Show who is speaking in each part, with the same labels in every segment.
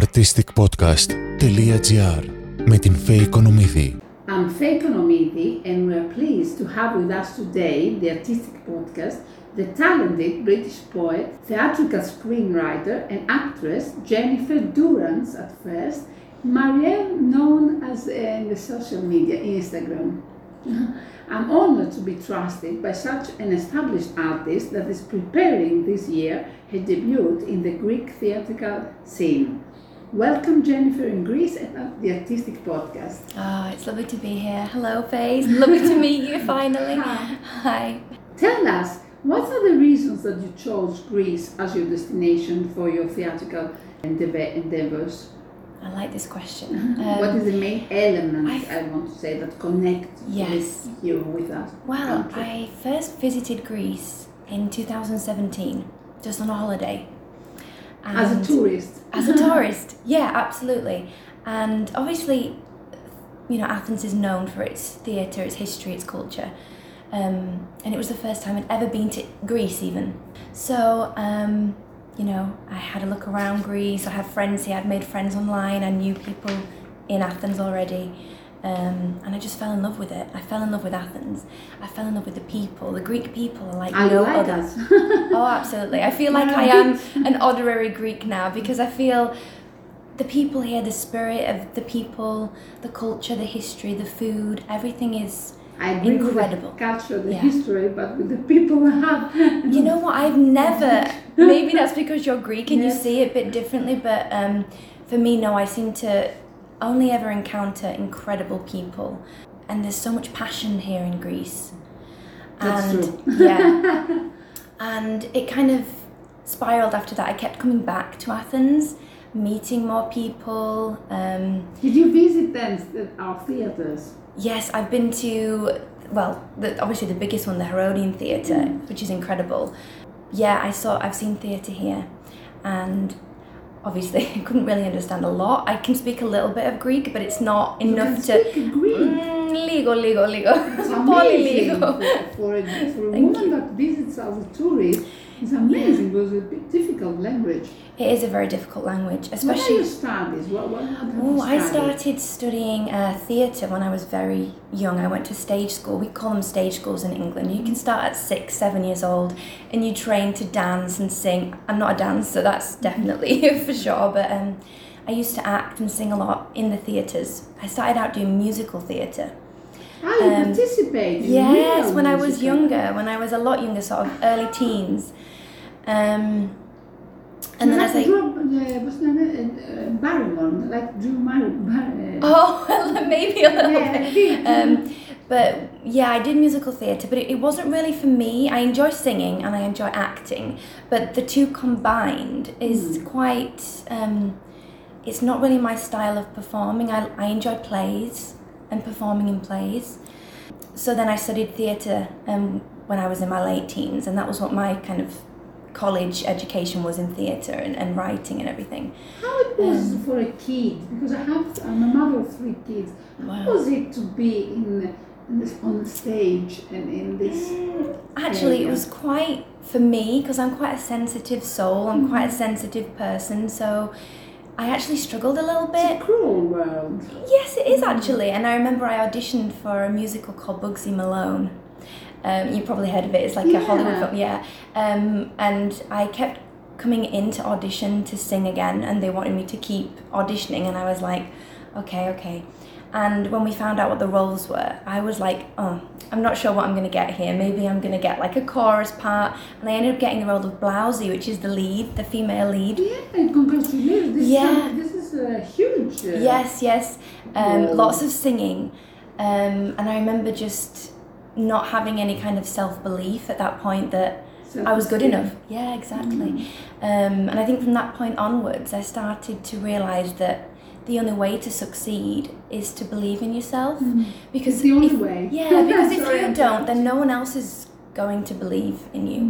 Speaker 1: artisticpodcast.gr με την Φέη Κονομίδη.
Speaker 2: I'm Fay Konomidi and we are pleased to have with us today the artistic podcast the talented British poet, theatrical screenwriter and actress Jennifer Durance at first, Marielle known as uh, in the social media Instagram. I'm honored to be trusted by such an established artist that is preparing this year her debut in the Greek theatrical scene. Welcome, Jennifer, in Greece at the Artistic Podcast.
Speaker 3: Oh, it's lovely to be here. Hello, Fay. Lovely to meet you finally.
Speaker 2: Hi.
Speaker 3: Hi.
Speaker 2: Tell us, what are the reasons that you chose Greece as your destination for your theatrical endeavor- endeavors?
Speaker 3: I like this question.
Speaker 2: what
Speaker 3: Um,
Speaker 2: is the main element,
Speaker 3: I-
Speaker 2: I, want to say, that connect
Speaker 3: Yes.
Speaker 2: you with us?
Speaker 3: well,
Speaker 2: country?
Speaker 3: I first visited Greece in 2017, just on a holiday.
Speaker 2: As a tourist.
Speaker 3: As a tourist, yeah, absolutely. And obviously, you know, Athens is known for its theatre, its history, its culture. Um, and it was the first time I'd ever been to Greece, even. So, um, you know, I had a look around Greece. I have friends here. I'd made friends online. I knew people in Athens already. Um, and I just fell in love with it. I fell in love with Athens. I fell in love with the people. The Greek people are like
Speaker 2: I
Speaker 3: no
Speaker 2: like
Speaker 3: other. Oh, absolutely. I feel like I am an honorary Greek now because I feel the people here, the spirit of the people, the culture, the history, the food, everything is.
Speaker 2: I agree
Speaker 3: Incredible.
Speaker 2: with the culture, the
Speaker 3: Yeah.
Speaker 2: history, but with the people have.
Speaker 3: You know what? I've never. Maybe that's because you're Greek and you see it a bit differently, but um, for me, no, I seem to only ever encounter incredible people. And there's so much passion here in Greece.
Speaker 2: That's
Speaker 3: and yeah. and it kind of spiraled after that. I kept coming back to Athens, meeting more people. Um,
Speaker 2: Did you visit then our theatres?
Speaker 3: yes, I've been to, well, the, obviously the biggest one, the Herodion Theatre, which is incredible. Yeah, I saw, I've seen theatre here, and obviously I couldn't really understand a lot. I can speak a little bit of Greek, but it's not
Speaker 2: You
Speaker 3: enough to.
Speaker 2: speak Greek.
Speaker 3: Mm, ligo, ligo, ligo.
Speaker 2: It's amazing for, for a, for a woman that visits as a tourist. It's amazing because it's a bit difficult language.
Speaker 3: It is a very difficult language, especially.
Speaker 2: your studies? What, what you
Speaker 3: Oh, I started studying uh, theatre when I was very young. I went to stage school. We call them stage schools in England. You can start at six, seven years old, and you train to dance and sing. I'm not a dancer, that's definitely for sure, but um, I used to act and sing a lot in the theatres. I started out doing musical theatre.
Speaker 2: Ah, you
Speaker 3: um,
Speaker 2: participate in
Speaker 3: Yes, when I was younger, when I was a lot younger, sort of early teens. Um, and then
Speaker 2: like
Speaker 3: I.
Speaker 2: Drew, uh, what's the name? Uh, Barrymore, like Drew Mar- Bar- uh,
Speaker 3: Oh, maybe a little
Speaker 2: yeah,
Speaker 3: bit. Um, but yeah, I did musical theatre, but it, it wasn't really for me. I enjoy singing and I enjoy acting, but the two combined is quite. Um, it's not really my style of performing. I, I enjoy plays and performing in plays. So then I studied theatre um, when I was in my late teens, and that was what my kind of college education was in theatre and, and writing and everything.
Speaker 2: How it was
Speaker 3: Um,
Speaker 2: for a kid? Because I have, I'm a mother of three kids.
Speaker 3: Wow.
Speaker 2: How was it to be in, in this, on stage and in this?
Speaker 3: Actually,
Speaker 2: area?
Speaker 3: it was quite for me because I'm quite a sensitive soul. I'm quite a sensitive person, so I actually struggled a little bit.
Speaker 2: It's a cruel world.
Speaker 3: Yes, it is actually. And I remember I auditioned for a musical called Bugsy Malone. Um, you probably heard of it. It's like a Hollywood
Speaker 2: Yeah.
Speaker 3: film, yeah. Um, and I kept coming in to audition to sing again, and they wanted me to keep auditioning, and I was like, okay, okay. And when we found out what the roles were, I was like, oh, I'm not sure what I'm going to get here. Maybe I'm going to get like a chorus part. And I ended up getting the role of Blousey, which is the lead, the female lead.
Speaker 2: Yeah, congratulations. This
Speaker 3: Yeah.
Speaker 2: Is, this is a huge. Uh,
Speaker 3: Yes, yes. Um. Lots of singing. Um, and I remember just not having any kind of self belief at that point that I was good enough. Yeah, exactly. Um, and I think from that point onwards, I started to realise that the only way to succeed is to believe in yourself. Because
Speaker 2: It's the only
Speaker 3: if-
Speaker 2: way.
Speaker 3: Yeah, because if you don't, then no one else is going to believe in you.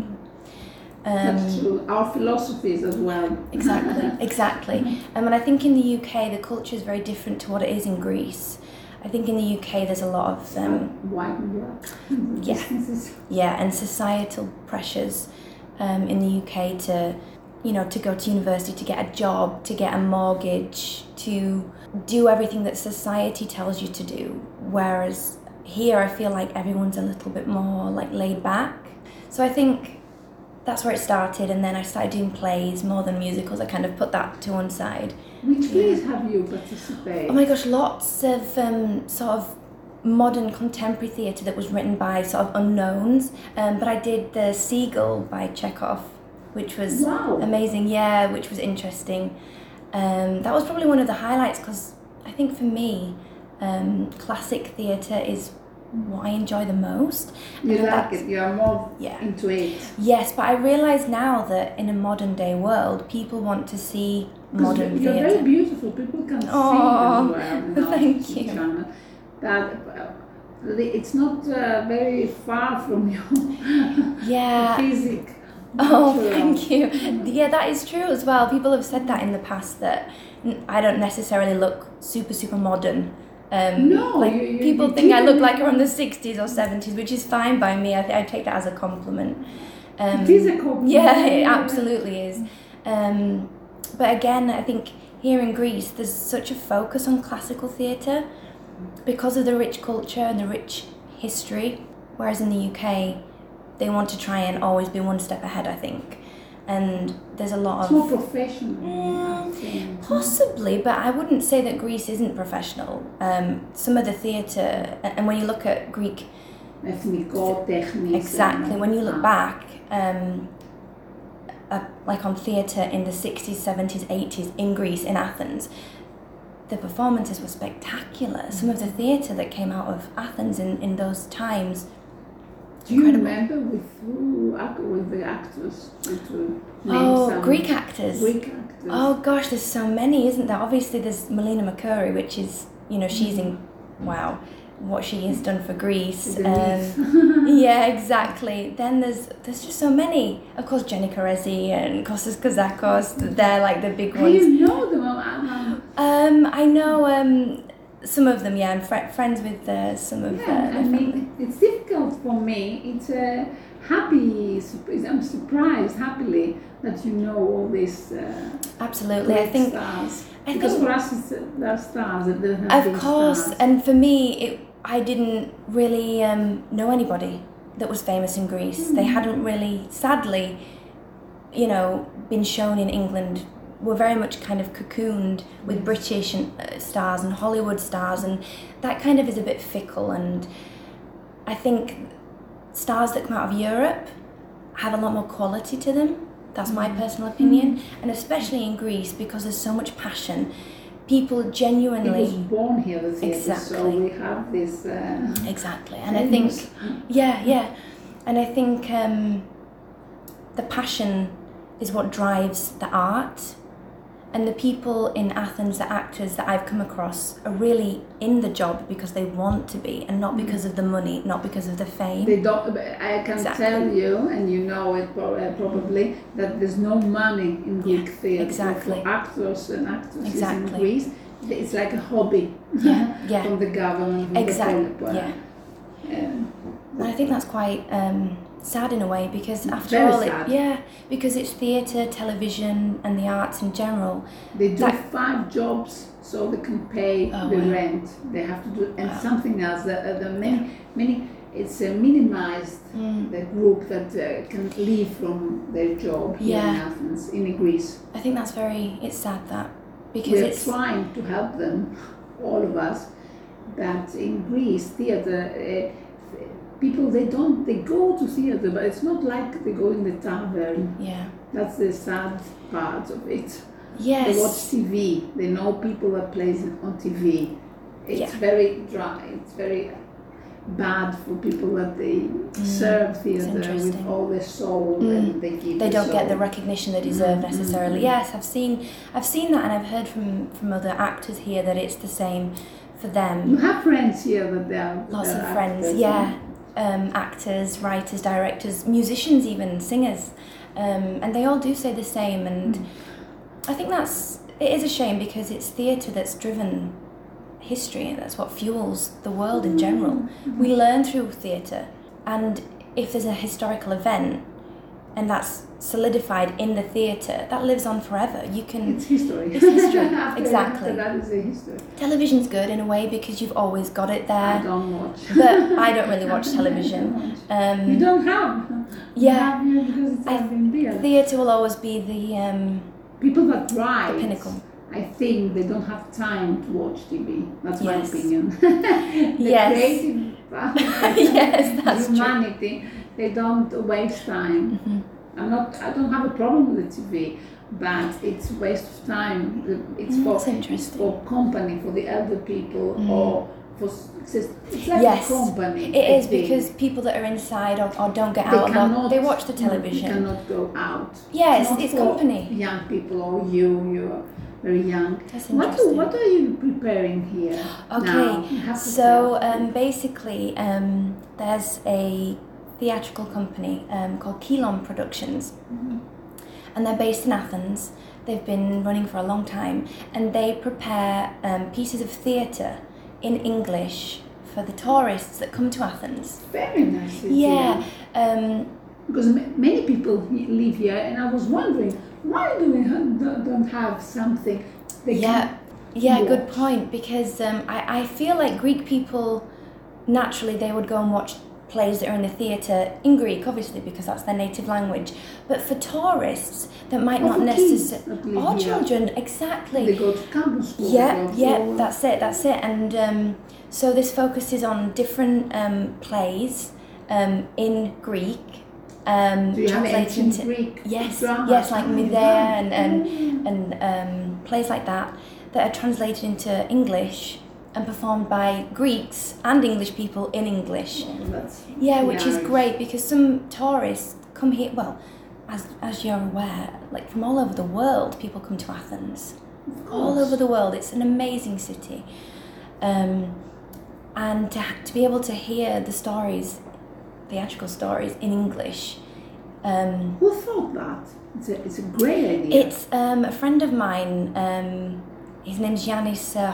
Speaker 3: Um,
Speaker 2: That's true. Our philosophies as well.
Speaker 3: Exactly, exactly. Um, and I think in the UK, the culture is very different to what it is in Greece. I think in the UK, there's a lot of um,
Speaker 2: White and.
Speaker 3: Yeah. Yeah, and societal pressures um, in the UK to you know, to go to university, to get a job, to get a mortgage, to do everything that society tells you to do. Whereas here, I feel like everyone's a little bit more like laid back. So I think that's where it started, and then I started doing plays more than musicals. I kind of put that to one side.
Speaker 2: Which plays have you participated?
Speaker 3: Oh my gosh, lots of um, sort of modern contemporary theatre that was written by sort of unknowns. Um, but I did the Seagull by Chekhov, which was
Speaker 2: Wow.
Speaker 3: amazing. Yeah, which was interesting. Um, that was probably one of the highlights because I think for me, um, classic theatre is what I enjoy the most.
Speaker 2: You
Speaker 3: And
Speaker 2: like it, you are more
Speaker 3: Yeah.
Speaker 2: into it.
Speaker 3: Yes, but I realise now that in a modern day world, people want to see modern theatre.
Speaker 2: You're very beautiful, people can see
Speaker 3: Aw,
Speaker 2: you
Speaker 3: thank you.
Speaker 2: But uh, it's not uh, very far from your
Speaker 3: Yeah. Oh, thank you. Yeah, that is true as well. People have said that in the past that I don't necessarily look super, super modern. Um,
Speaker 2: No,
Speaker 3: like
Speaker 2: you- you-
Speaker 3: people
Speaker 2: you
Speaker 3: think I look like from the 60s or 70s, which is fine by me. I, I take that as a compliment. Um,
Speaker 2: It is a compliment.
Speaker 3: Yeah, it absolutely is. Um, but again, I think here in Greece, there's such a focus on classical theatre because of the rich culture and the rich history. Whereas in the UK, they want to try and always be one step ahead, I think. And there's a lot
Speaker 2: It's more
Speaker 3: of.
Speaker 2: professional,
Speaker 3: Mm. Possibly, but I wouldn't say that Greece isn't professional. Um, some of the theatre, and when you look at Greek. Exactly. When you look back, um, uh, like on theatre in the 60s, 70s, 80s in Greece, in Athens, the performances were spectacular. Some of the theatre that came out of Athens in, in those times.
Speaker 2: Do you
Speaker 3: incredible.
Speaker 2: remember with who, with the actors?
Speaker 3: Oh, Greek actors.
Speaker 2: Greek actors.
Speaker 3: Oh gosh, there's so many, isn't there? Obviously, there's Melina Mercouri, which is, you know, she's in, wow, what she has done for Greece. Um, yeah, exactly. Then there's there's just so many. Of course, Jenny Karezi and Kostas Kazakos. They're like the big ones.
Speaker 2: you know them? Um,
Speaker 3: Um, I know um, some of them. Yeah, I'm fr- friends with uh, some of.
Speaker 2: yeah,
Speaker 3: uh,
Speaker 2: I mean, it's difficult for me. It's a happy. surprise. I'm surprised, happily, that you know all these. Uh,
Speaker 3: Absolutely, I think.
Speaker 2: stars.
Speaker 3: I
Speaker 2: because
Speaker 3: think
Speaker 2: for us, it's, uh, they're stars. They're have been
Speaker 3: Of course,
Speaker 2: stars.
Speaker 3: and for me, it, I didn't really um, know anybody that was famous in Greece. They hadn't really, sadly, you know, been shown in England. We were very much kind of cocooned with British and, uh, stars and Hollywood stars, and that kind of is a bit fickle. And I think stars that come out of Europe have a lot more quality to them. That's my personal opinion, and especially in Greece because there's so much passion. People genuinely.
Speaker 2: It was born here, the theatre, so
Speaker 3: Exactly.
Speaker 2: we have this. Uh,
Speaker 3: Exactly, and I think, yeah, yeah, and I think um, the passion is what drives the art, and the people in Athens, the actors that I've come across, are really in the job because they want to be, and not because of the money, not because of the fame.
Speaker 2: They don't. I can
Speaker 3: Exactly.
Speaker 2: tell you, and you know it uh, probably, that there's no money in Greek
Speaker 3: Yeah,
Speaker 2: theatre
Speaker 3: exactly.
Speaker 2: for actors and actresses in Greece. It's like a hobby
Speaker 3: Yeah, yeah.
Speaker 2: from the government. from the
Speaker 3: Exactly, yeah.
Speaker 2: Um,
Speaker 3: And I think that's quite um, sad in a way because after
Speaker 2: Very
Speaker 3: all, it, yeah, because it's theatre, television, and the arts in general.
Speaker 2: they do
Speaker 3: That-
Speaker 2: five jobs so they can pay
Speaker 3: Oh,
Speaker 2: the
Speaker 3: wow.
Speaker 2: rent. They have to do and
Speaker 3: Wow.
Speaker 2: something else. The, uh, the many many. It's a minimized
Speaker 3: Mm.
Speaker 2: the group that uh, can leave from their job here in Athens, in Greece.
Speaker 3: I think that's very. It's sad that because
Speaker 2: We're
Speaker 3: it's
Speaker 2: trying to help them, all of us, that in Greece, theatre, uh, people they don't they go to theatre, but it's not like they go in the tavern.
Speaker 3: yeah.
Speaker 2: That's the sad part of it.
Speaker 3: Yes.
Speaker 2: They watch TV. They know people that plays on TV. It's
Speaker 3: Yeah.
Speaker 2: very dry. It's very bad for people that they serve theatre with
Speaker 3: Mm.
Speaker 2: all their soul
Speaker 3: Mm.
Speaker 2: and they give.
Speaker 3: they don't get the recognition they deserve
Speaker 2: Mm,
Speaker 3: necessarily.
Speaker 2: mm.
Speaker 3: Yes, I've seen I've seen that and I've heard from from other actors here that it's the same for them.
Speaker 2: You have friends here that they are.
Speaker 3: Lots of friends,
Speaker 2: actors,
Speaker 3: yeah. Um, actors, writers, directors, musicians, even singers, um, and they all do say the same. And
Speaker 2: Mm.
Speaker 3: I think that's it is a shame because it's theatre that's driven history and that's what fuels the world in general.
Speaker 2: Mm-hmm.
Speaker 3: We learn through theatre, and if there's a historical event, and that's solidified in the theatre, that lives on forever. You can.
Speaker 2: It's history.
Speaker 3: It's history,
Speaker 2: After-
Speaker 3: exactly.
Speaker 2: After that is a history.
Speaker 3: Television's good in a way because you've always got it there.
Speaker 2: I don't watch.
Speaker 3: But I don't really watch television.
Speaker 2: don't. You
Speaker 3: Um,
Speaker 2: don't have. You
Speaker 3: yeah,
Speaker 2: have because it's
Speaker 3: I-
Speaker 2: not been there.
Speaker 3: theatre will always be the um,
Speaker 2: People that write,
Speaker 3: the pinnacle.
Speaker 2: I think they don't have time to watch TV. That's my
Speaker 3: Yes.
Speaker 2: opinion. the
Speaker 3: Yes.
Speaker 2: creative
Speaker 3: Yes, that's true.
Speaker 2: They don't waste time.
Speaker 3: Mhm.
Speaker 2: I'm not. I don't have a problem with the TV, but it's waste of time. It's
Speaker 3: Mm,
Speaker 2: for it's for company for the elder people
Speaker 3: Mm.
Speaker 2: or for it's, it's like
Speaker 3: Yes,
Speaker 2: a company.
Speaker 3: It
Speaker 2: I
Speaker 3: because people that are inside or, or don't get
Speaker 2: they
Speaker 3: out
Speaker 2: cannot.
Speaker 3: they watch the
Speaker 2: television. They cannot go out.
Speaker 3: Yeah, it's,
Speaker 2: not
Speaker 3: it's
Speaker 2: for
Speaker 3: company.
Speaker 2: Young people or you. You're very young.
Speaker 3: That's
Speaker 2: What
Speaker 3: interesting.
Speaker 2: what are you preparing here?
Speaker 3: Okay,
Speaker 2: now? You have to
Speaker 3: So um, basically, um, there's a theatrical company um, called Kelon Productions,
Speaker 2: Mhm.
Speaker 3: and they're based in Athens. They've been running for a long time, and they prepare um, pieces of theatre in English for the tourists that come to Athens.
Speaker 2: very nice.
Speaker 3: Yeah, um,
Speaker 2: Because ma- many people live here, and I was wondering why do we ha- don't have something they
Speaker 3: Yeah,
Speaker 2: can
Speaker 3: yeah, good point. Because um, I, I feel like Greek people naturally they would go and watch plays that are in the theatre in Greek, obviously because that's their native language. But for tourists that might not necessarily,
Speaker 2: our live
Speaker 3: or
Speaker 2: here.
Speaker 3: children,
Speaker 2: They
Speaker 3: exactly.
Speaker 2: go to Campion school.
Speaker 3: Yeah, yeah, that's it, that's it. And um, so this focuses on different um, plays um, in Greek. Um,
Speaker 2: Do
Speaker 3: translated into-
Speaker 2: Greek
Speaker 3: Yes,
Speaker 2: drama?
Speaker 3: yes, like
Speaker 2: Oh,
Speaker 3: Medea and, and
Speaker 2: Mm.
Speaker 3: and um, plays like that that are translated into English and performed by Greeks and English people in English.
Speaker 2: Well,
Speaker 3: Yeah, which is great because some tourists come here. Well, as as you're aware, like from all over the world, people come to Athens. All over the world, it's an amazing city, um, and to to be able to hear the stories, theatrical stories in English. Um,
Speaker 2: Who thought that? It's a, it's a great idea.
Speaker 3: It's um, a friend of mine. Um, his name's Yanis uh,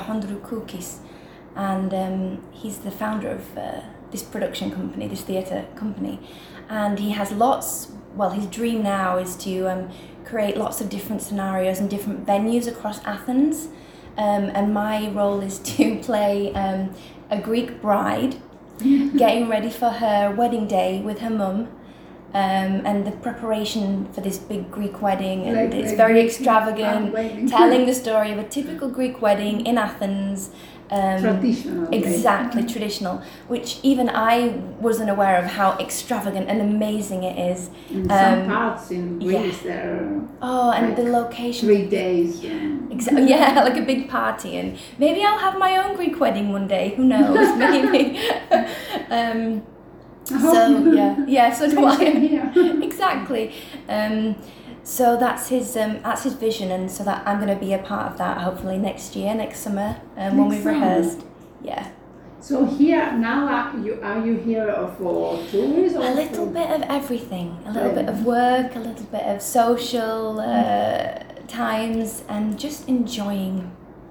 Speaker 3: and um, he's the founder of uh, this production company, this theatre company, and he has lots. Well, his dream now is to um, create lots of different scenarios and different venues across Athens. Um, and my role is to play um, a Greek bride getting ready for her wedding day with her mum. Um, and the preparation for this big Greek wedding, and
Speaker 2: Like-
Speaker 3: it's very extravagant, telling the story of a typical Greek wedding in Athens. Um,
Speaker 2: traditional.
Speaker 3: Exactly, traditional, which even I wasn't aware of how extravagant and amazing it is.
Speaker 2: In some
Speaker 3: um,
Speaker 2: parts in
Speaker 3: yeah.
Speaker 2: Greece, there
Speaker 3: Oh, and
Speaker 2: Like
Speaker 3: the location.
Speaker 2: three days. um,
Speaker 3: Exactly. Yeah, like a big party, and maybe I'll have my own Greek wedding one day. Who knows? Maybe. um, so yeah, yeah. So do I. exactly. Um, so that's his um, that's his vision, and so that I'm going to be a part of that. Hopefully next year, next summer, um, when we've
Speaker 2: summer.
Speaker 3: rehearsed. Yeah,
Speaker 2: So here now, are you are you here for tourism?
Speaker 3: a
Speaker 2: or
Speaker 3: little
Speaker 2: for-
Speaker 3: bit of everything. A little bit of work, a little bit of social uh, times, and just enjoying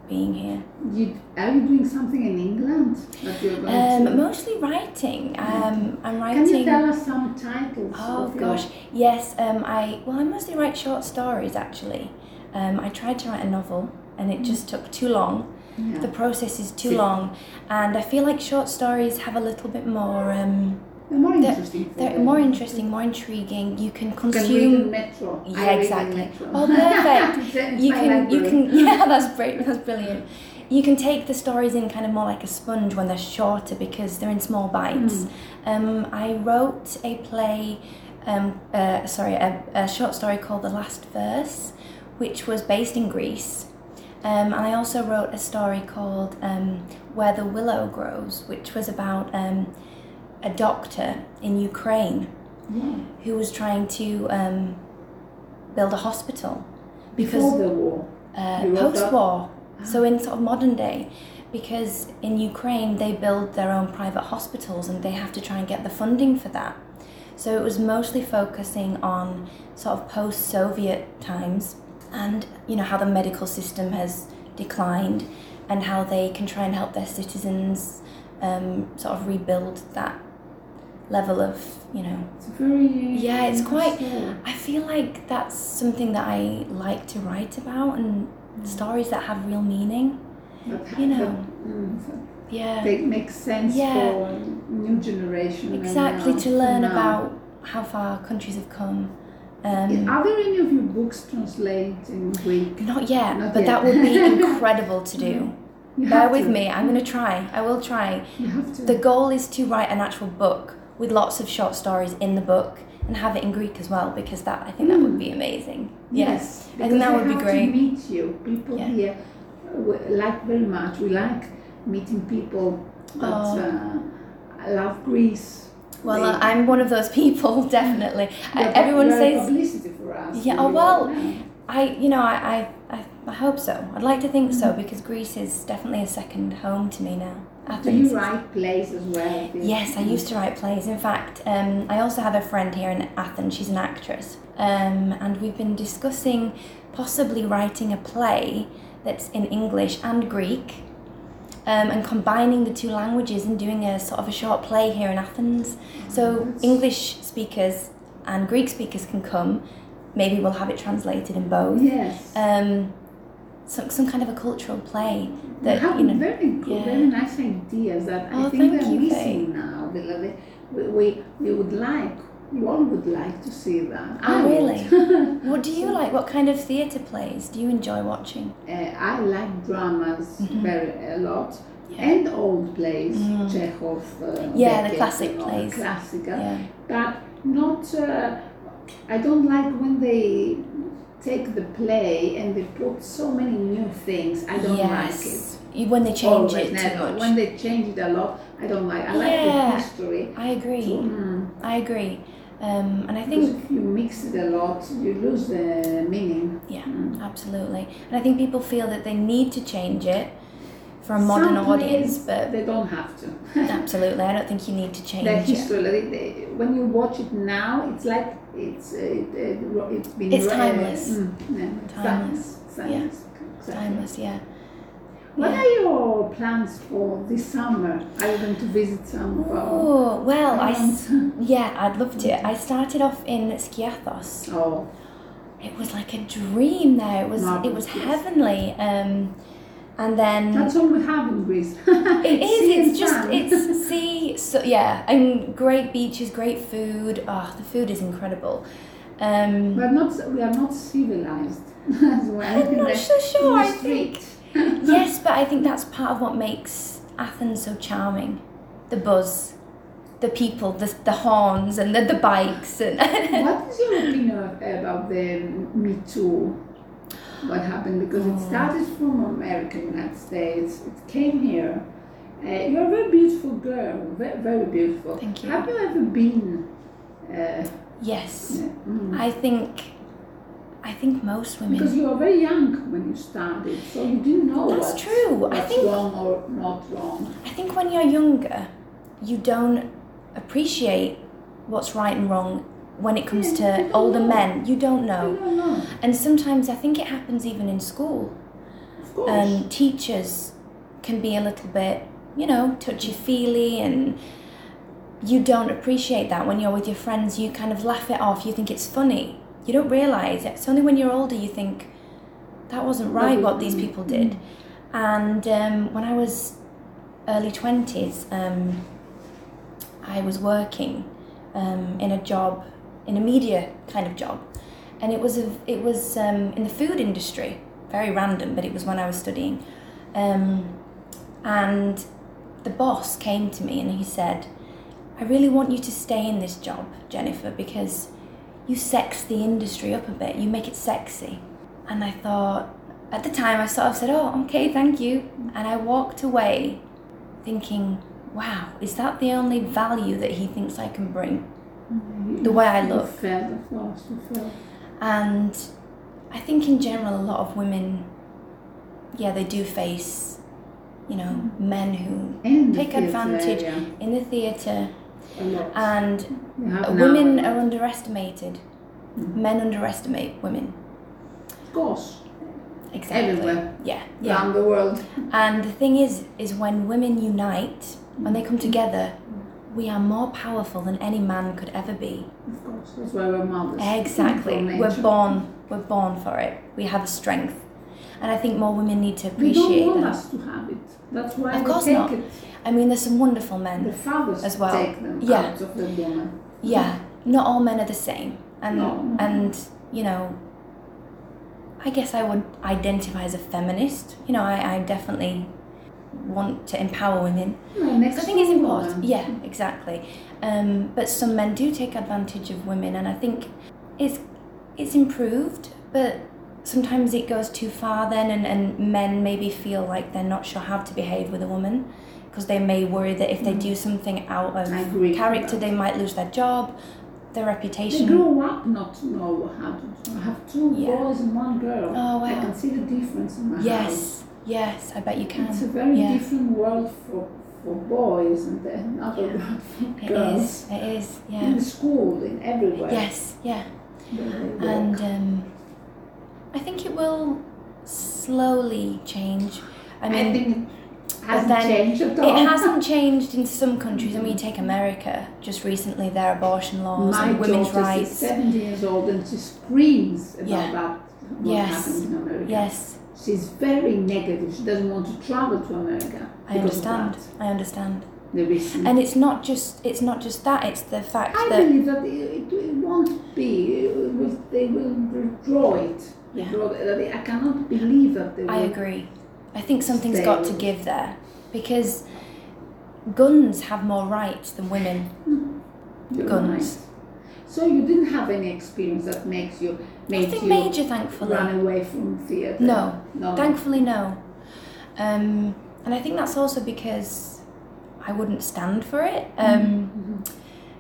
Speaker 3: being here.
Speaker 2: You, are you doing something in England that you're going
Speaker 3: Um,
Speaker 2: to?
Speaker 3: mostly writing. Um, I'm writing.
Speaker 2: Can you tell us some titles?
Speaker 3: Oh
Speaker 2: of your-
Speaker 3: gosh, yes. Um, I well, I mostly write short stories actually. Um, I tried to write a novel, and it just took too long.
Speaker 2: Yeah.
Speaker 3: The process is too long, and I feel like short stories have a little bit more. Um,
Speaker 2: They're more
Speaker 3: they're-
Speaker 2: interesting.
Speaker 3: they're
Speaker 2: them.
Speaker 3: more interesting, more intriguing. You can consume.
Speaker 2: Metro.
Speaker 3: Yeah,
Speaker 2: I
Speaker 3: exactly.
Speaker 2: Metro.
Speaker 3: Oh, perfect. You can you can yeah that's great that's brilliant. You can take the stories in kind of more like a sponge when they're shorter because they're in small bites.
Speaker 2: Hmm.
Speaker 3: Um, I wrote a play, um, uh, sorry, a, a short story called The Last Verse, which was based in Greece. Um, and I also wrote a story called um, Where the Willow Grows, which was about um, a doctor in Ukraine
Speaker 2: Yeah.
Speaker 3: who was trying to um, build a hospital because
Speaker 2: Before the war.
Speaker 3: uh,
Speaker 2: wrote that?
Speaker 3: post-war, so in sort of modern day, because in Ukraine they build their own private hospitals and they have to try and get the funding for that. So it was mostly focusing on sort of post-Soviet times and you know how the medical system has declined and how they can try and help their citizens um, sort of rebuild that level of you know
Speaker 2: It's very.
Speaker 3: Yeah, it's quite- I feel like that's something that I like to write about and stories that have real meaning. You know.
Speaker 2: that, mm,
Speaker 3: Yeah.
Speaker 2: they make sense
Speaker 3: Yeah.
Speaker 2: for new generation.
Speaker 3: Exactly
Speaker 2: now-
Speaker 3: to learn about how far countries have come. Um,
Speaker 2: Are there any of your books translated in Greek?
Speaker 3: not yet,
Speaker 2: Not
Speaker 3: but
Speaker 2: yet.
Speaker 3: that would be incredible to do.
Speaker 2: You
Speaker 3: Bear with
Speaker 2: to.
Speaker 3: me. I'm going to try. I will try.
Speaker 2: You have to.
Speaker 3: The goal is to write an actual book with lots of short stories in the book and have it in Greek as well because that I think that would be amazing.
Speaker 2: Yes,
Speaker 3: I think that would be great.
Speaker 2: To meet you, people
Speaker 3: Yeah.
Speaker 2: here we like very much. We like meeting people that
Speaker 3: Oh.
Speaker 2: uh, love Greece.
Speaker 3: Well,
Speaker 2: They-
Speaker 3: uh, I'm one of those people, definitely.
Speaker 2: You're-
Speaker 3: everyone says
Speaker 2: publicity for us.
Speaker 3: Yeah, oh, well,
Speaker 2: yeah.
Speaker 3: I, you know, I, I, I, hope so. I'd like to think
Speaker 2: Mm.
Speaker 3: so because Greece is definitely a second home to me now.
Speaker 2: Do you write plays as well?
Speaker 3: Yes, I used to write plays. In fact, um, I also have a friend here in Athens. She's an actress, um, and we've been discussing possibly writing a play that's in English and Greek, um, and combining the two languages and doing a sort of a short play here in Athens. So
Speaker 2: That's-
Speaker 3: English speakers and Greek speakers can come. Maybe we'll have it translated in both.
Speaker 2: Yes.
Speaker 3: Some some kind of a cultural play that you know.
Speaker 2: very good,
Speaker 3: yeah.
Speaker 2: very nice ideas that I
Speaker 3: Oh,
Speaker 2: think
Speaker 3: thank
Speaker 2: they're
Speaker 3: you,
Speaker 2: missing now. We, we, we, we would like, all would like to see that.
Speaker 3: Oh,
Speaker 2: I
Speaker 3: really? What do you like? What kind of theatre plays do you enjoy watching?
Speaker 2: Uh, I like dramas
Speaker 3: Mhm.
Speaker 2: very a lot
Speaker 3: Yeah.
Speaker 2: and old plays,
Speaker 3: Mm.
Speaker 2: Chekhov. Uh,
Speaker 3: Yeah, the classic
Speaker 2: you know,
Speaker 3: plays.
Speaker 2: Classical,
Speaker 3: Yeah.
Speaker 2: but not. Uh, I don't like when they take the play and they put so many new things. I don't like it.
Speaker 3: yes. When they change
Speaker 2: Always,
Speaker 3: it
Speaker 2: never.
Speaker 3: too much.
Speaker 2: When they change it a lot, I don't like. I like the history.
Speaker 3: I agree.
Speaker 2: Mm.
Speaker 3: I agree. Um, and I think,
Speaker 2: if you mix it a lot, you lose the meaning.
Speaker 3: yeah,
Speaker 2: Mm.
Speaker 3: absolutely. And I think people feel that they need to change it for a modern
Speaker 2: Some
Speaker 3: audience, but
Speaker 2: they don't have to.
Speaker 3: absolutely, I don't think you need to change
Speaker 2: the
Speaker 3: it.
Speaker 2: history. they- when you watch it now, it's like it's uh, it, it, it's been
Speaker 3: It's timeless.
Speaker 2: mm, yeah,
Speaker 3: Timeless.
Speaker 2: timeless. timeless. Exactly.
Speaker 3: Timeless, yeah.
Speaker 2: What
Speaker 3: Yeah.
Speaker 2: are your plans for this summer? Are you going to visit some?
Speaker 3: Oh, well, I, yeah, I'd love to. I started off in Skiathos.
Speaker 2: oh,
Speaker 3: It was like a dream there. It was it was heavenly. Um, and then
Speaker 2: that's all we have in Greece.
Speaker 3: It is. It's just it's sea. So yeah, and great beaches, great food. Oh, the food is incredible. Um,
Speaker 2: But not we are not civilized as well.
Speaker 3: I'm not so sure. I think yes, but I think that's part of what makes Athens so charming. The buzz, the people, the the horns, and the, the bikes, and
Speaker 2: What is your opinion about the Me Too? What happened? Because it
Speaker 3: Oh.
Speaker 2: started from America, United States. It came here. Uh, you're a very beautiful girl, very, very beautiful.
Speaker 3: Thank you.
Speaker 2: Have you ever been? Uh,
Speaker 3: yes,
Speaker 2: mm,
Speaker 3: I think. I think most women.
Speaker 2: because you were very young when you started, so you didn't know
Speaker 3: That's
Speaker 2: what's,
Speaker 3: true. I think-
Speaker 2: wrong or not wrong.
Speaker 3: I think when you're younger, you don't appreciate what's right and wrong when it comes to older men. You don't know. And sometimes I think it happens even in school. Um, teachers can be a little bit, you know, touchy feely and you don't appreciate that when you're with your friends. You kind of laugh it off. You think it's funny. You don't realise it. It's only when you're older you think that wasn't right what these people did. And um, when I was early 20s, um, I was working um, in a job, in a media kind of job. And it was, a, it was um, in the food industry, very random, but it was when I was studying. Um, and the boss came to me and he said, I really want you to stay in this job, Jennifer, because you sex the industry up a bit, you make it sexy. And I thought, at the time, I sort of said, Oh, okay, thank you. And I walked away thinking, Wow, is that the only value that he thinks I can bring? The way I look.
Speaker 2: felt, of course.
Speaker 3: And I think in general, a lot of women, yeah, they do face, you know, men who
Speaker 2: In the
Speaker 3: Take
Speaker 2: theatre
Speaker 3: advantage.
Speaker 2: area,
Speaker 3: in the theatre and women are underestimated.
Speaker 2: Mhm.
Speaker 3: Men underestimate women.
Speaker 2: Of course,
Speaker 3: Exactly.
Speaker 2: Everywhere.
Speaker 3: Yeah, yeah.
Speaker 2: around the world.
Speaker 3: And the thing is, is when women unite, when they come together, we are more powerful than any man could ever be.
Speaker 2: Of course, that's why we're mothers.
Speaker 3: Exactly. We're born we're born for it. We have a strength. And I think more women need to
Speaker 2: They
Speaker 3: appreciate
Speaker 2: don't want
Speaker 3: that.
Speaker 2: us to have it. That's why
Speaker 3: Of course
Speaker 2: take
Speaker 3: not.
Speaker 2: it.
Speaker 3: I mean there's some wonderful
Speaker 2: The
Speaker 3: men.
Speaker 2: fathers
Speaker 3: As well.
Speaker 2: take them
Speaker 3: Yeah.
Speaker 2: out of the woman.
Speaker 3: Yeah. Not all men are the same. And
Speaker 2: no.
Speaker 3: and you know I guess I would identify as a feminist. You know, I, I definitely want to empower women.
Speaker 2: Next
Speaker 3: I think it's important. Yeah, exactly. Um, but some men do take advantage of women, and I think it's it's improved, but sometimes it goes too far then, and, and men maybe feel like they're not sure how to behave with a woman because they may worry that if they do something out of
Speaker 2: Mm. I agree with
Speaker 3: character, they might lose their job, their reputation.
Speaker 2: They grow up not to know how to. I have two
Speaker 3: Yeah.
Speaker 2: boys and one girl.
Speaker 3: Oh, wow!
Speaker 2: I can see the difference in my house.
Speaker 3: Yes, yes, I bet you can.
Speaker 2: It's a very
Speaker 3: yeah.
Speaker 2: different world for, for boys and another
Speaker 3: Yeah.
Speaker 2: world for
Speaker 3: It
Speaker 2: girls.
Speaker 3: is. It is.
Speaker 2: In
Speaker 3: Yeah.
Speaker 2: the school, in everywhere.
Speaker 3: Yes. Yeah.
Speaker 2: where they walk.
Speaker 3: and um, I think it will slowly change. I mean,
Speaker 2: think it hasn't
Speaker 3: then
Speaker 2: changed at all.
Speaker 3: it hasn't changed in some countries. I mean, you take America just recently, their abortion laws
Speaker 2: My
Speaker 3: and women's
Speaker 2: daughter is
Speaker 3: rights.
Speaker 2: 70 years old and she screams about
Speaker 3: Yeah.
Speaker 2: that, what
Speaker 3: Yes.
Speaker 2: in America.
Speaker 3: Yes,
Speaker 2: She's very negative. She doesn't want to travel to America.
Speaker 3: I understand. I understand.
Speaker 2: the reason.
Speaker 3: And it's not just it's not just that. It's the fact
Speaker 2: I
Speaker 3: that
Speaker 2: believe that it, it won't be. It will, they will withdraw it.
Speaker 3: Yeah.
Speaker 2: Withdraw it. That I cannot believe that they will.
Speaker 3: I agree. I think something's got to give there because guns have more rights than women. Hmm.
Speaker 2: You're
Speaker 3: guns.
Speaker 2: right. So you didn't have any experience that makes you made
Speaker 3: Nothing
Speaker 2: you
Speaker 3: major, thankfully.
Speaker 2: run away from theatre.
Speaker 3: No.
Speaker 2: no.
Speaker 3: Thankfully, no. Um, and I think that's also because I wouldn't stand for it. Um,
Speaker 2: Mhm.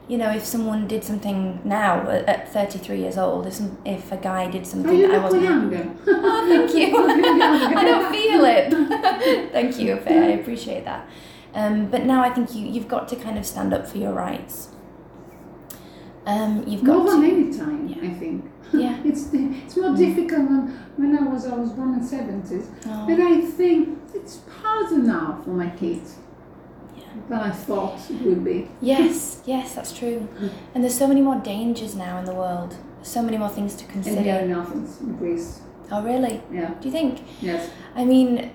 Speaker 3: You know, if someone did something now at, at 33 years old, if, some, if a guy did something that I wasn't.
Speaker 2: younger.
Speaker 3: Oh, thank you. I don't feel it. thank you, Fay. I appreciate that. Um, but now I think you, you've got to kind of stand up for your rights. Um, you've got
Speaker 2: More than any time,
Speaker 3: Yeah.
Speaker 2: I think.
Speaker 3: Yeah.
Speaker 2: It's it's more difficult than when I was I was born in seventies,
Speaker 3: Oh,
Speaker 2: and I think it's harder now for my kids
Speaker 3: Yeah.
Speaker 2: than I thought it would be.
Speaker 3: Yes, yes, that's true. And there's so many more dangers now in the world. So many more things to consider.
Speaker 2: in Athens, in Greece,
Speaker 3: Oh, really?
Speaker 2: yeah,
Speaker 3: Do you think?
Speaker 2: yes,
Speaker 3: I mean,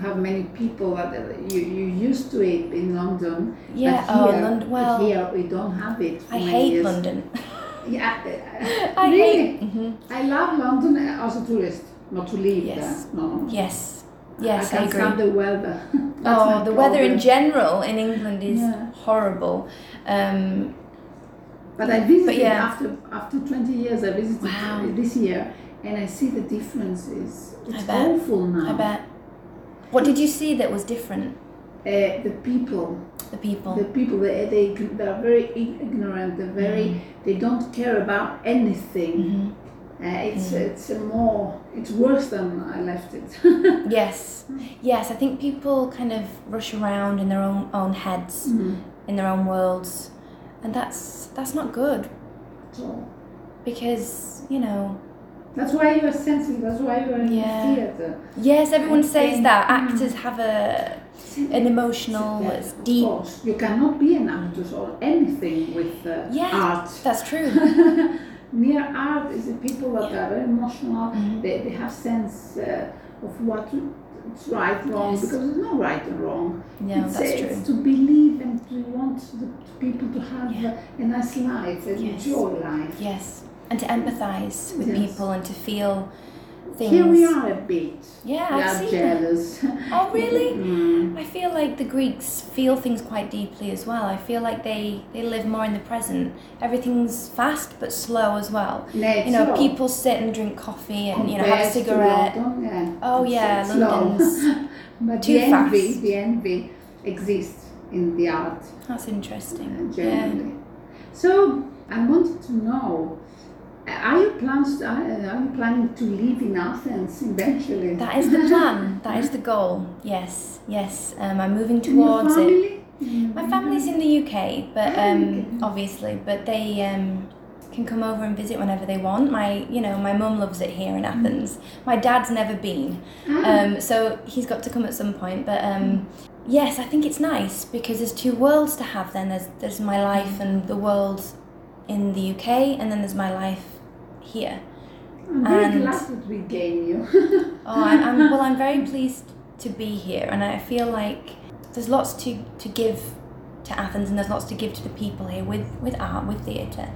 Speaker 2: have many people that uh, you you used to it in London.
Speaker 3: yeah.
Speaker 2: but
Speaker 3: Oh,
Speaker 2: here,
Speaker 3: London. Well,
Speaker 2: here we don't have it.
Speaker 3: I hate
Speaker 2: years.
Speaker 3: London.
Speaker 2: Yeah, uh,
Speaker 3: I
Speaker 2: really.
Speaker 3: hate. hmm
Speaker 2: I love London as a tourist, not to live
Speaker 3: Yes.
Speaker 2: there. No.
Speaker 3: Yes. Yes, I,
Speaker 2: I
Speaker 3: agree.
Speaker 2: stand the weather.
Speaker 3: Oh, the weather in general in England is
Speaker 2: Yeah.
Speaker 3: horrible. Um,
Speaker 2: But I visited
Speaker 3: But yeah.
Speaker 2: after after 20 years. I visited
Speaker 3: Wow.
Speaker 2: uh, this year, and I see the differences. It's awful now.
Speaker 3: I bet. What did you see that was different?
Speaker 2: Uh, the people,
Speaker 3: The people.
Speaker 2: the people, they they they are very ignorant. They're very. They don't care about anything.
Speaker 3: Mhm.
Speaker 2: Uh, it's
Speaker 3: Mm.
Speaker 2: it's a more. It's worse than I left it.
Speaker 3: Yes. Yes, I think people kind of rush around in their own own heads,
Speaker 2: Mhm.
Speaker 3: in their own worlds, and that's that's not good because you know.
Speaker 2: That's why you are sensitive. That's why you are in
Speaker 3: Yeah.
Speaker 2: theatre.
Speaker 3: Yes, everyone
Speaker 2: I
Speaker 3: says that actors have a an emotional,
Speaker 2: Yes,
Speaker 3: it's
Speaker 2: of
Speaker 3: deep.
Speaker 2: course. You cannot be an actor or anything with uh,
Speaker 3: Yeah.
Speaker 2: art.
Speaker 3: That's true.
Speaker 2: Mere art is the people that
Speaker 3: Yeah.
Speaker 2: are very emotional.
Speaker 3: Mhm.
Speaker 2: They, they have sense uh, of what it's right, wrong,
Speaker 3: Yes.
Speaker 2: because there's no right and wrong.
Speaker 3: No,
Speaker 2: it's,
Speaker 3: that's
Speaker 2: uh,
Speaker 3: true.
Speaker 2: it's to believe and to want the people to have
Speaker 3: Yeah.
Speaker 2: a, a nice life, and
Speaker 3: Yes.
Speaker 2: enjoy life.
Speaker 3: Yes, and to empathise with
Speaker 2: Yes.
Speaker 3: people and to feel things.
Speaker 2: Here we are a bit.
Speaker 3: Yeah,
Speaker 2: we
Speaker 3: I've
Speaker 2: are
Speaker 3: seen
Speaker 2: jealous.
Speaker 3: Oh, really?
Speaker 2: Mm.
Speaker 3: I feel like the Greeks feel things quite deeply as well. I feel like they, they live more in the present. Everything's fast but slow as well.
Speaker 2: Nay,
Speaker 3: You know,
Speaker 2: so,
Speaker 3: people sit and drink coffee and you know have a cigarette.
Speaker 2: London, yeah,
Speaker 3: Oh
Speaker 2: it's-
Speaker 3: yeah. London's
Speaker 2: But
Speaker 3: too
Speaker 2: the envy,
Speaker 3: fast.
Speaker 2: the envy exists in the art
Speaker 3: that's interesting.
Speaker 2: uh,
Speaker 3: Yeah.
Speaker 2: So I wanted to know: Are you plans? Are you planning to live in Athens eventually?
Speaker 3: That is the plan. that is the goal. Yes, yes. Um, I'm moving towards it.
Speaker 2: family? Mm.
Speaker 3: My family's in the UK, but
Speaker 2: Ah,
Speaker 3: um, obviously, but they um, can come over and visit whenever they want. My, you know, my mum loves it here in Athens. My dad's never been,
Speaker 2: Ah,
Speaker 3: um, so he's got to come at some point. But um, yes, I think it's nice because there's two worlds to have. Then there's there's my life and the world in the UK, and then there's my life here.
Speaker 2: I'm very
Speaker 3: And-
Speaker 2: glad that we gained you.
Speaker 3: Oh, I'm, I'm well. I'm very pleased to be here, and I feel like there's lots to to give to Athens, and there's lots to give to the people here with with art, with theatre,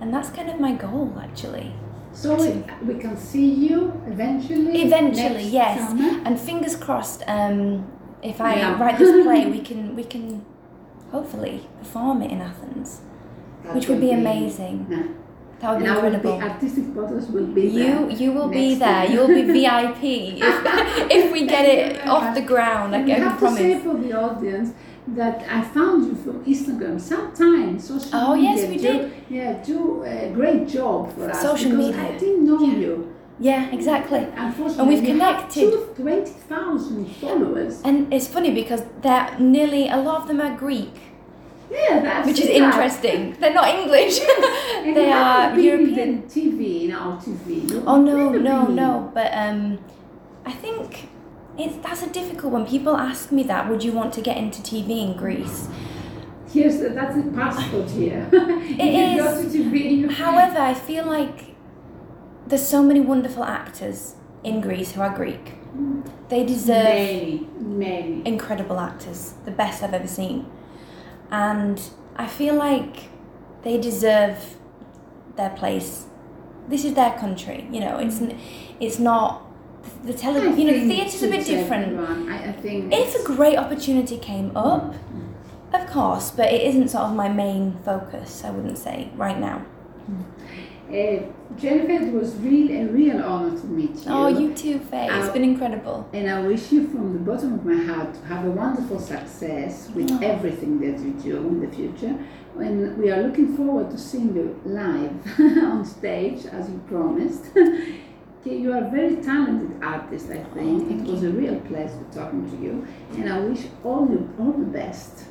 Speaker 3: and that's kind of my goal actually.
Speaker 2: so we, we can see you eventually.
Speaker 3: Eventually, yes.
Speaker 2: Summer.
Speaker 3: And fingers crossed, um, if I
Speaker 2: Yeah.
Speaker 3: write this play, we can we can hopefully perform it in Athens,
Speaker 2: That
Speaker 3: which would be
Speaker 2: will
Speaker 3: amazing.
Speaker 2: Yeah.
Speaker 3: That would
Speaker 2: And
Speaker 3: be
Speaker 2: I will
Speaker 3: incredible.
Speaker 2: be artistic photos will be there.
Speaker 3: You you will be there. You'll be VIP if, if we get it off the ground. I
Speaker 2: And we
Speaker 3: can
Speaker 2: have to say for the audience that I found you from Instagram. Sometimes social
Speaker 3: Oh,
Speaker 2: media
Speaker 3: yes, we
Speaker 2: do,
Speaker 3: did.
Speaker 2: Yeah, do a great job for us.
Speaker 3: Social media.
Speaker 2: I didn't know
Speaker 3: Yeah.
Speaker 2: you.
Speaker 3: Yeah, exactly.
Speaker 2: Unfortunately,
Speaker 3: And we've connected.
Speaker 2: Have 20,000 followers.
Speaker 3: And it's funny because they're nearly a lot of them are Greek,
Speaker 2: Yeah, that's
Speaker 3: which is interesting. They're not English. They are European.
Speaker 2: TV, in our TV.
Speaker 3: Oh no, no, no. But um, I think it's that's a difficult one. People ask me that. Would you want to get into TV in Greece?
Speaker 2: Yes, that's the passport here.
Speaker 3: It is.
Speaker 2: to TV. You,
Speaker 3: However, I feel like there's so many wonderful actors in Greece who are Greek. They deserve
Speaker 2: many, many.
Speaker 3: incredible actors, the best I've ever seen. And I feel like they deserve their place. This is their country, you know. It's it's not the
Speaker 2: I
Speaker 3: television. You know, the theatre's a bit different.
Speaker 2: I, I think
Speaker 3: If a great opportunity came up, of course, but it isn't sort of my main focus. I wouldn't say right now. Hmm.
Speaker 2: Uh, Jennifer, it was really a real honor to meet you.
Speaker 3: Oh, you too, Fay. It's been incredible.
Speaker 2: And I wish you from the bottom of my heart to have a wonderful success with
Speaker 3: Oh.
Speaker 2: everything that you do in the future. And we are looking forward to seeing you live on stage as you promised. You are a very talented artist, I think.
Speaker 3: Oh,
Speaker 2: it was a real pleasure talking to you. And I wish all you all the best.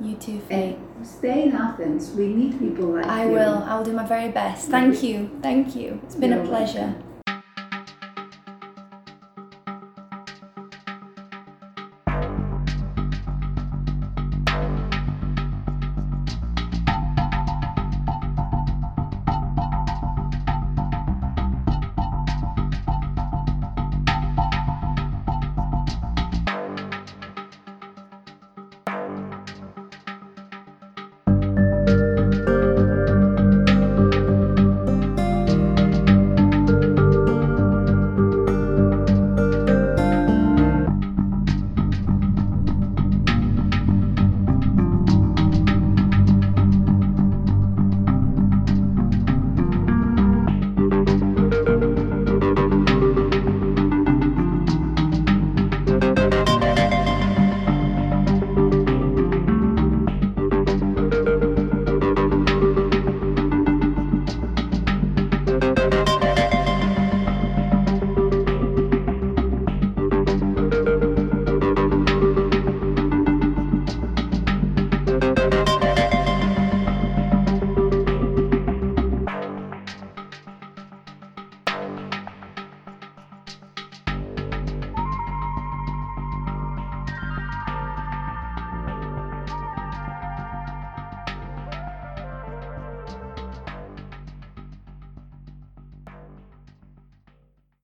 Speaker 3: You too, Fay.
Speaker 2: And stay in Athens. We need people like
Speaker 3: I
Speaker 2: you.
Speaker 3: will. I will do my very best. Thank you. Thank you. It's been a
Speaker 2: You're
Speaker 3: pleasure.
Speaker 2: welcome.